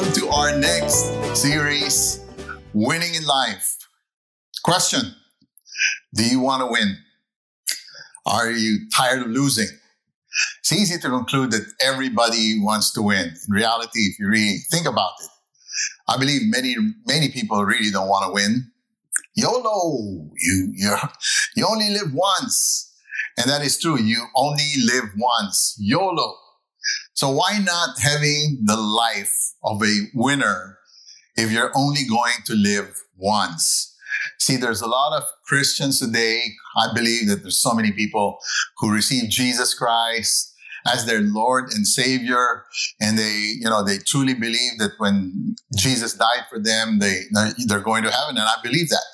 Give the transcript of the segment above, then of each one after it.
Welcome to our next series, Winning in Life. Question Do you want to win? Are you tired of losing? It's easy to conclude that everybody wants to win. In reality, if you really think about it, I believe many, many people really don't want to win. YOLO, you, you you only live once. And that is true. You only live once. YOLO. So why not having the life of a winner if you're only going to live once? See, there's a lot of Christians today. I believe that there's so many people who receive Jesus Christ as their Lord and Savior. And they, you know, they truly believe that when Jesus died for them, they, they're going to heaven. And I believe that.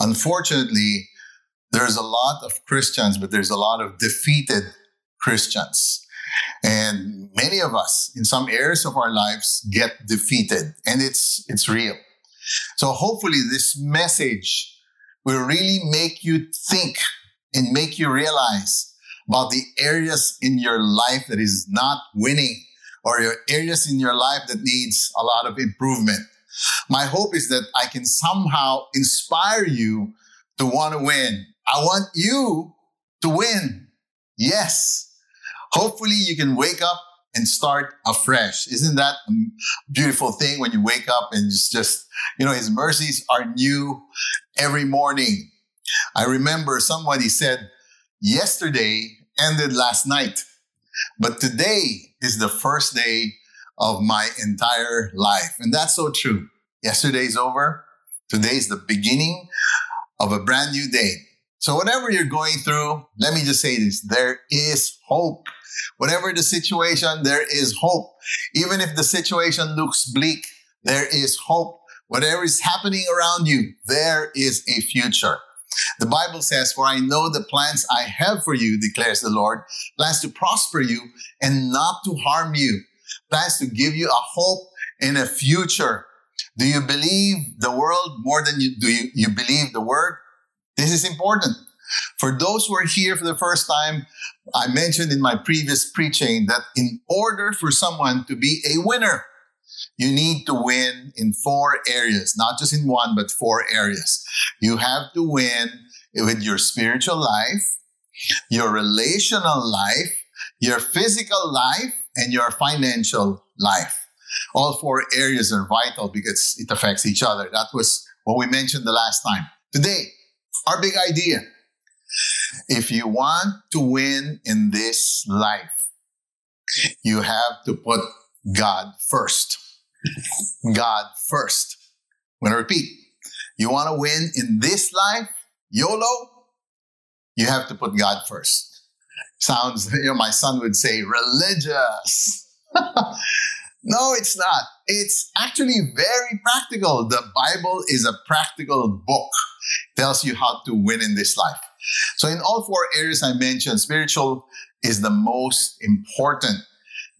Unfortunately, there's a lot of Christians, but there's a lot of defeated Christians. And many of us in some areas of our lives get defeated and it's, it's real. So hopefully this message will really make you think and make you realize about the areas in your life that is not winning or your areas in your life that needs a lot of improvement. My hope is that I can somehow inspire you to want to win. I want you to win. Yes. Hopefully you can wake up and start afresh. Isn't that a beautiful thing when you wake up and it's just, you know, his mercies are new every morning. I remember somebody said, yesterday ended last night, but today is the first day of my entire life. And that's so true. Yesterday's over. Today's the beginning of a brand new day. So whatever you're going through, let me just say this. There is hope. Whatever the situation, there is hope. Even if the situation looks bleak, there is hope. Whatever is happening around you, there is a future. The Bible says, For I know the plans I have for you, declares the Lord, plans to prosper you and not to harm you, plans to give you a hope and a future. Do you believe the world more than you do you, you believe the word? This is important. For those who are here for the first time, I mentioned in my previous preaching that in order for someone to be a winner, you need to win in four areas, not just in one, but four areas. You have to win with your spiritual life, your relational life, your physical life, and your financial life. All four areas are vital because it affects each other. That was what we mentioned the last time. Today, our big idea if you want to win in this life, you have to put God first. God first. I'm going to repeat. You want to win in this life, YOLO, you have to put God first. Sounds, you know, my son would say religious. no, it's not. It's actually very practical. The Bible is a practical book. Tells you how to win in this life. So in all four areas I mentioned, spiritual is the most important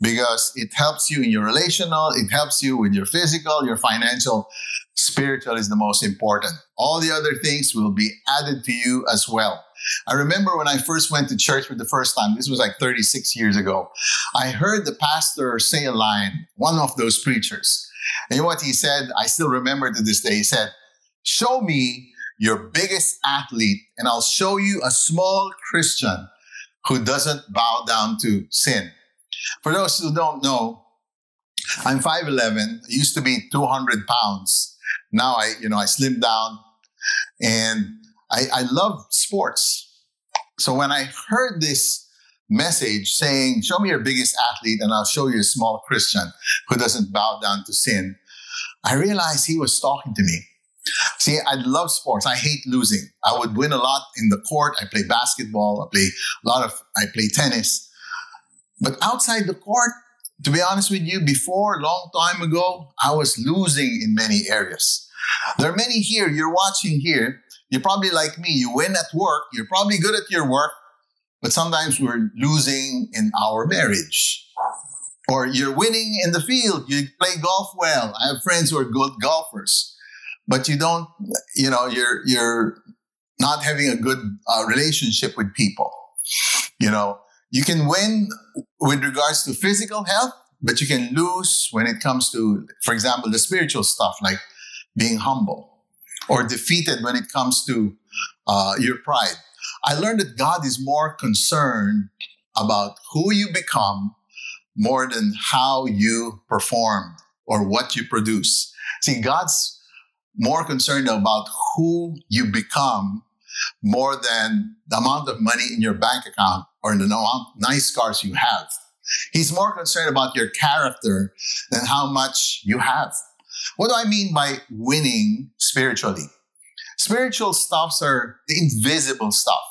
because it helps you in your relational, it helps you with your physical, your financial. Spiritual is the most important. All the other things will be added to you as well. I remember when I first went to church for the first time, this was like 36 years ago, I heard the pastor say a line, one of those preachers. And you know what he said? I still remember to this day. He said, Show me your biggest athlete, and I'll show you a small Christian who doesn't bow down to sin. For those who don't know, I'm 5'11, I used to be 200 pounds. Now I, you know, I slimmed down and I, I love sports. So when I heard this message saying, show me your biggest athlete and I'll show you a small Christian who doesn't bow down to sin, I realized he was talking to me. See, I love sports. I hate losing. I would win a lot in the court. I play basketball. I play a lot of, I play tennis. But outside the court, to be honest with you, before, long time ago, I was losing in many areas. There are many here, you're watching here. You're probably like me. You win at work. You're probably good at your work, but sometimes we're losing in our marriage. Or you're winning in the field. You play golf well. I have friends who are good golfers but you don't, you know, you're, you're not having a good uh, relationship with people. You know, you can win with regards to physical health, but you can lose when it comes to, for example, the spiritual stuff like being humble or defeated when it comes to uh, your pride. I learned that God is more concerned about who you become more than how you perform or what you produce. See, God's more concerned about who you become more than the amount of money in your bank account or the nice cars you have. He's more concerned about your character than how much you have. What do I mean by winning spiritually? Spiritual stuffs are the invisible stuff.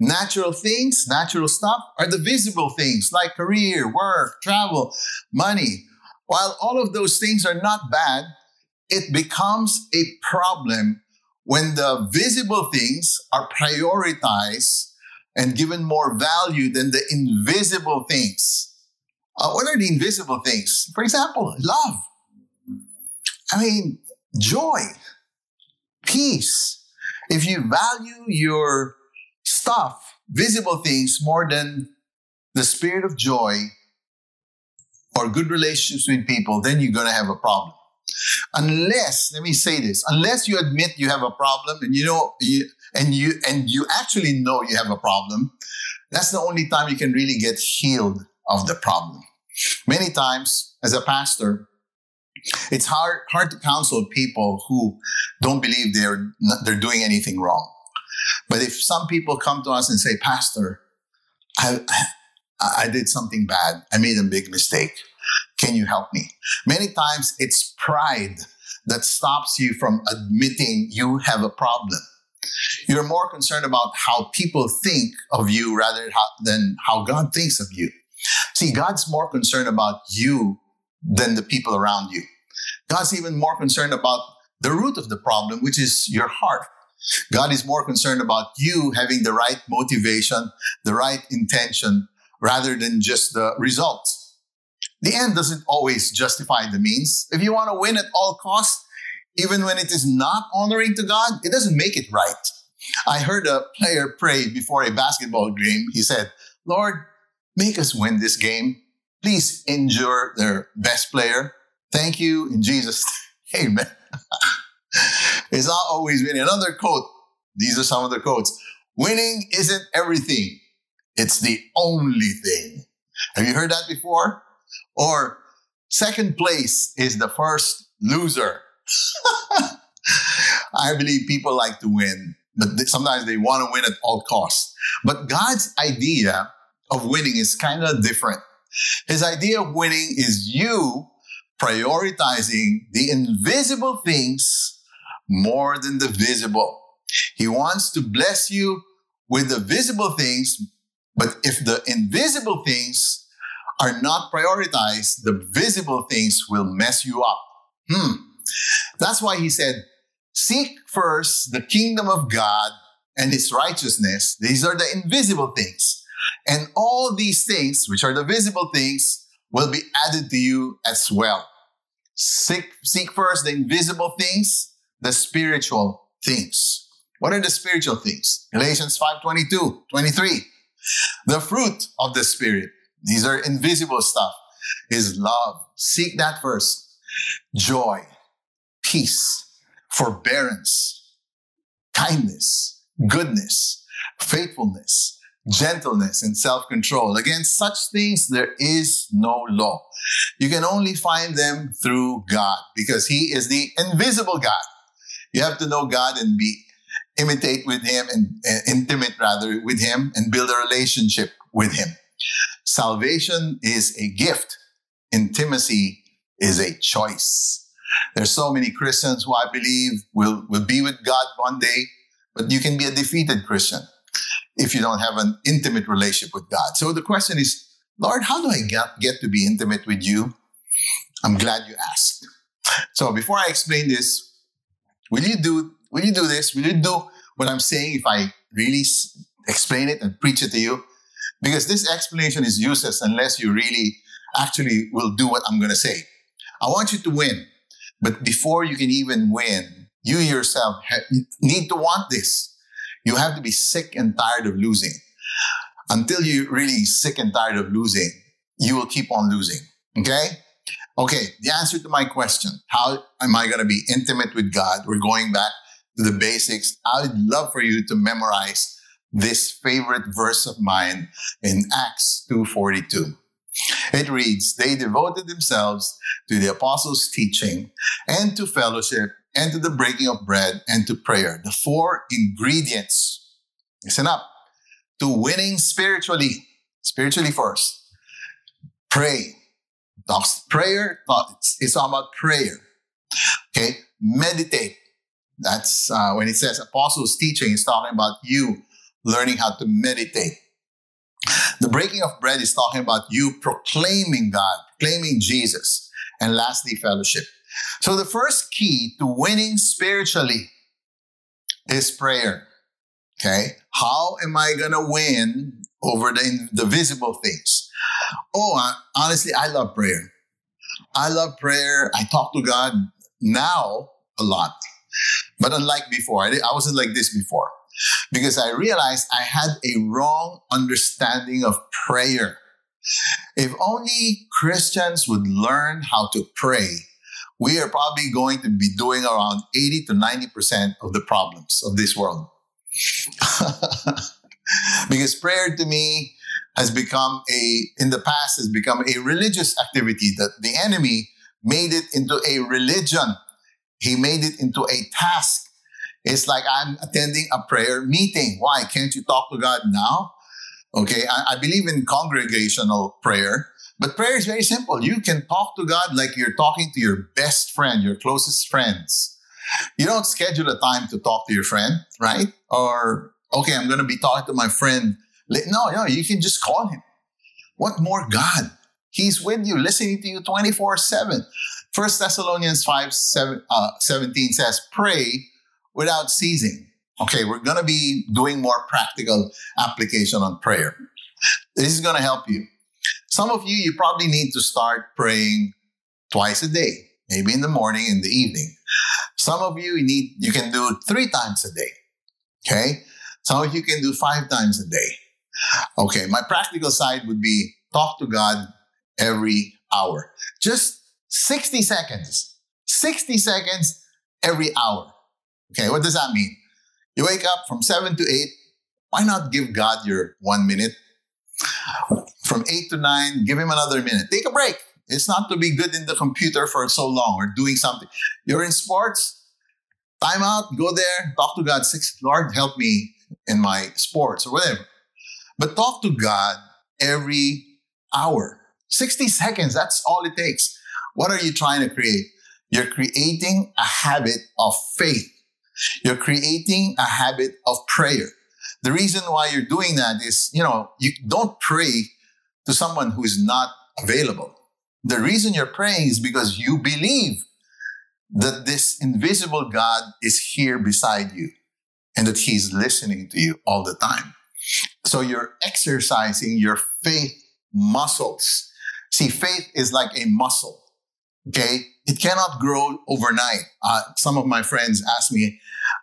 Natural things, natural stuff are the visible things like career, work, travel, money. While all of those things are not bad, it becomes a problem when the visible things are prioritized and given more value than the invisible things. Uh, what are the invisible things? For example, love. I mean, joy, peace. If you value your stuff, visible things, more than the spirit of joy or good relationships with people, then you're going to have a problem. Unless, let me say this, unless you admit you have a problem and you know, you, and you, and you actually know you have a problem, that's the only time you can really get healed of the problem. Many times as a pastor, it's hard, hard to counsel people who don't believe they're, they're doing anything wrong. But if some people come to us and say, Pastor, I, I did something bad. I made a big mistake. Can you help me? Many times it's pride that stops you from admitting you have a problem. You're more concerned about how people think of you rather than how God thinks of you. See, God's more concerned about you than the people around you. God's even more concerned about the root of the problem, which is your heart. God is more concerned about you having the right motivation, the right intention, rather than just the results. The end doesn't always justify the means. If you want to win at all costs, even when it is not honoring to God, it doesn't make it right. I heard a player pray before a basketball game. He said, Lord, make us win this game. Please injure their best player. Thank you in Jesus' Amen. it's not always winning. Another quote. These are some of the quotes. Winning isn't everything. It's the only thing. Have you heard that before? Or second place is the first loser. I believe people like to win, but sometimes they want to win at all costs. But God's idea of winning is kind of different. His idea of winning is you prioritizing the invisible things more than the visible. He wants to bless you with the visible things, but if the invisible things are not prioritized, the visible things will mess you up. Hmm. That's why he said, Seek first the kingdom of God and his righteousness. These are the invisible things. And all these things, which are the visible things, will be added to you as well. Seek, seek first the invisible things, the spiritual things. What are the spiritual things? Galatians 5 22, 23. The fruit of the Spirit, these are invisible stuff, is love. Seek that first. Joy, peace, forbearance, kindness, goodness, faithfulness, gentleness, and self control. Against such things, there is no law. You can only find them through God because He is the invisible God. You have to know God and be imitate with Him and uh, intimate rather with Him and build a relationship with Him. Salvation is a gift. Intimacy is a choice. There's so many Christians who I believe will, will be with God one day, but you can be a defeated Christian if you don't have an intimate relationship with God. So the question is, Lord, how do I get, get to be intimate with you? I'm glad you asked. So before I explain this, will you do, will you do this? Will you do what I'm saying if I really explain it and preach it to you? Because this explanation is useless unless you really actually will do what I'm going to say. I want you to win. But before you can even win, you yourself need to want this. You have to be sick and tired of losing. Until you're really sick and tired of losing, you will keep on losing. Okay? Okay, the answer to my question how am I going to be intimate with God? We're going back to the basics. I'd love for you to memorize this favorite verse of mine in Acts 2:42. It reads, They devoted themselves to the apostles' teaching and to fellowship and to the breaking of bread and to prayer. The four ingredients, listen up, to winning spiritually. Spiritually first. Pray. Talks prayer, it's all about prayer. Okay, meditate. That's uh, when it says apostles' teaching, it's talking about you learning how to meditate. The breaking of bread is talking about you proclaiming God, proclaiming Jesus. And lastly, fellowship. So the first key to winning spiritually is prayer. Okay. How am I going to win over the, the visible things? Oh, I, honestly, I love prayer. I love prayer. I talk to God now a lot. But unlike before, I, I wasn't like this before because I realized I had a wrong understanding of prayer. If only Christians would learn how to pray, we are probably going to be doing around 80 to 90% of the problems of this world. because prayer to me has become a, in the past, has become a religious activity that the enemy made it into a religion. He made it into a task it's like I'm attending a prayer meeting. Why? Can't you talk to God now? Okay, I, I believe in congregational prayer, but prayer is very simple. You can talk to God like you're talking to your best friend, your closest friends. You don't schedule a time to talk to your friend, right? Or, okay, I'm going to be talking to my friend. No, no, you can just call him. What more God? He's with you, listening to you 24 7. First Thessalonians 5 7, uh, 17 says, Pray without ceasing. Okay, we're going to be doing more practical application on prayer. This is going to help you. Some of you, you probably need to start praying twice a day, maybe in the morning, in the evening. Some of you, you need, you can do three times a day. Okay. Some of you can do five times a day. Okay. My practical side would be talk to God every hour. Just 60 seconds. 60 seconds every hour. Okay, what does that mean? You wake up from seven to eight. Why not give God your one minute? From eight to nine, give him another minute. Take a break. It's not to be good in the computer for so long or doing something. You're in sports, time out, go there, talk to God. Six, Lord, help me in my sports or whatever. But talk to God every hour. 60 seconds, that's all it takes. What are you trying to create? You're creating a habit of faith. You're creating a habit of prayer. The reason why you're doing that is, you know, you don't pray to someone who is not available. The reason you're praying is because you believe that this invisible God is here beside you and that he's listening to you all the time. So you're exercising your faith muscles. See, faith is like a muscle. Okay. It cannot grow overnight. Uh, some of my friends ask me,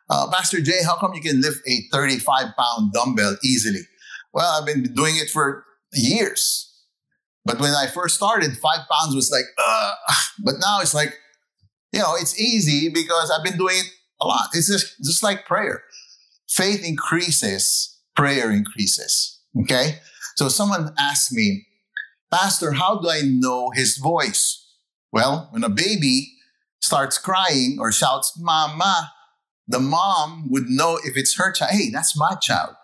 uh, Pastor Jay, how come you can lift a 35 pound dumbbell easily? Well, I've been doing it for years. But when I first started, five pounds was like, but now it's like, you know, it's easy because I've been doing it a lot. It's just, just like prayer. Faith increases, prayer increases. Okay. So someone asked me, Pastor, how do I know his voice? Well, when a baby starts crying or shouts, Mama, the mom would know if it's her child. Hey, that's my child.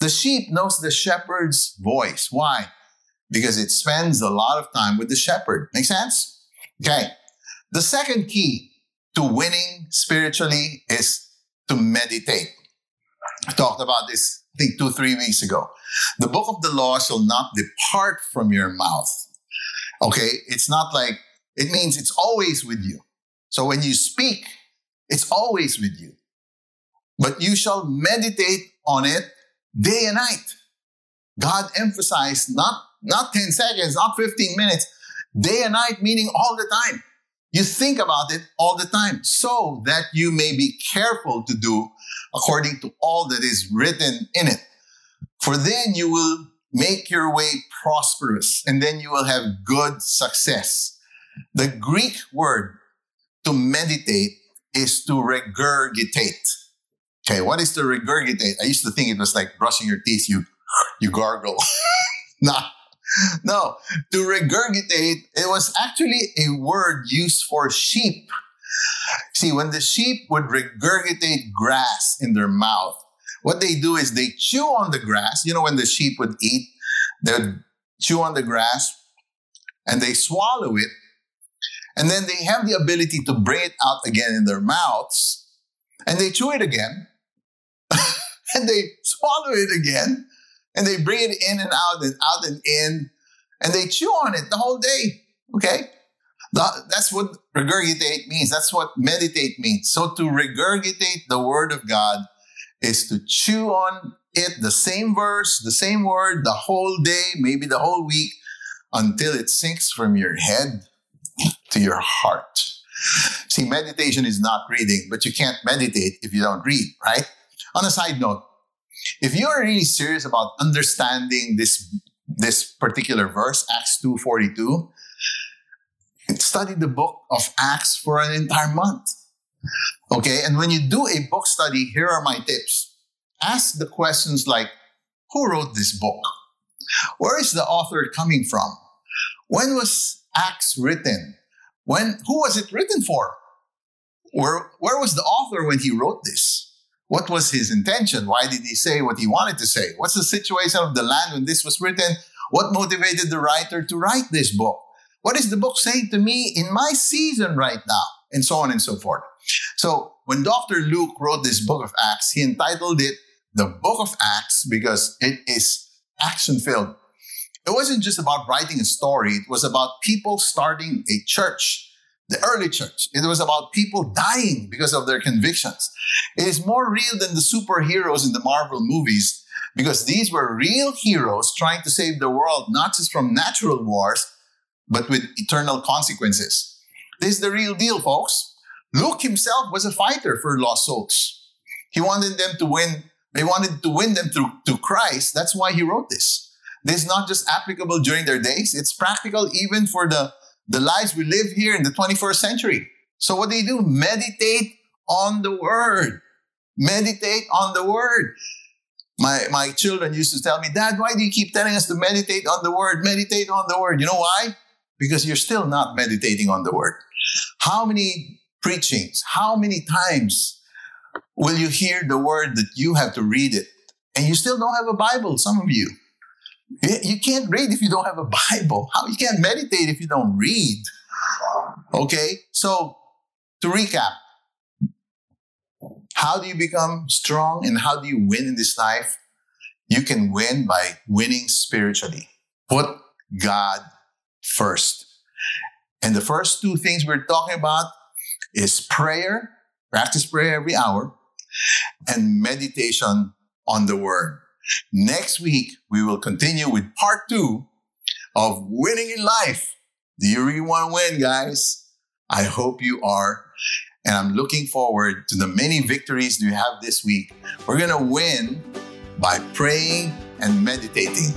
The sheep knows the shepherd's voice. Why? Because it spends a lot of time with the shepherd. Make sense? Okay. The second key to winning spiritually is to meditate. I talked about this, I think, two, three weeks ago. The book of the law shall not depart from your mouth. Okay. It's not like, it means it's always with you. So when you speak, it's always with you. But you shall meditate on it day and night. God emphasized not, not 10 seconds, not 15 minutes, day and night, meaning all the time. You think about it all the time so that you may be careful to do according to all that is written in it. For then you will make your way prosperous, and then you will have good success. The Greek word to meditate is to regurgitate. Okay, what is to regurgitate? I used to think it was like brushing your teeth, you you gargle. no, no. To regurgitate, it was actually a word used for sheep. See, when the sheep would regurgitate grass in their mouth, what they do is they chew on the grass. You know, when the sheep would eat, they'd chew on the grass and they swallow it. And then they have the ability to bring it out again in their mouths and they chew it again and they swallow it again and they bring it in and out and out and in and they chew on it the whole day. Okay. That's what regurgitate means. That's what meditate means. So to regurgitate the word of God is to chew on it, the same verse, the same word, the whole day, maybe the whole week, until it sinks from your head to your heart. See, meditation is not reading, but you can't meditate if you don't read, right? On a side note, if you are really serious about understanding this, this particular verse, Acts 2.42, study the book of Acts for an entire month. Okay, and when you do a book study, here are my tips. Ask the questions like, who wrote this book? Where is the author coming from? When was Acts written? When, who was it written for? Where, where was the author when he wrote this? What was his intention? Why did he say what he wanted to say? What's the situation of the land when this was written? What motivated the writer to write this book? What is the book saying to me in my season right now? And so on and so forth. So when Dr. Luke wrote this book of Acts, he entitled it the book of Acts because it is action filled. It wasn't just about writing a story. It was about people starting a church, the early church. It was about people dying because of their convictions. It is more real than the superheroes in the Marvel movies because these were real heroes trying to save the world, not just from natural wars, but with eternal consequences. This is the real deal, folks. Luke himself was a fighter for lost souls. He wanted them to win, they wanted to win them through to Christ. That's why he wrote this. This is not just applicable during their days, it's practical even for the, the lives we live here in the 21st century. So what do you do? Meditate on the word. Meditate on the word. My, my children used to tell me, Dad, why do you keep telling us to meditate on the word? Meditate on the word. You know why? because you're still not meditating on the word. How many preachings, how many times will you hear the word that you have to read it and you still don't have a Bible, some of you? You can't read if you don't have a Bible. How you can't meditate if you don't read? Okay? So, to recap, how do you become strong and how do you win in this life? You can win by winning spiritually. Put God first. And the first two things we're talking about is prayer, practice prayer every hour, and meditation on the word. Next week, we will continue with part two of winning in life. Do you really want to win, guys? I hope you are. And I'm looking forward to the many victories you have this week. We're going to win by praying and meditating.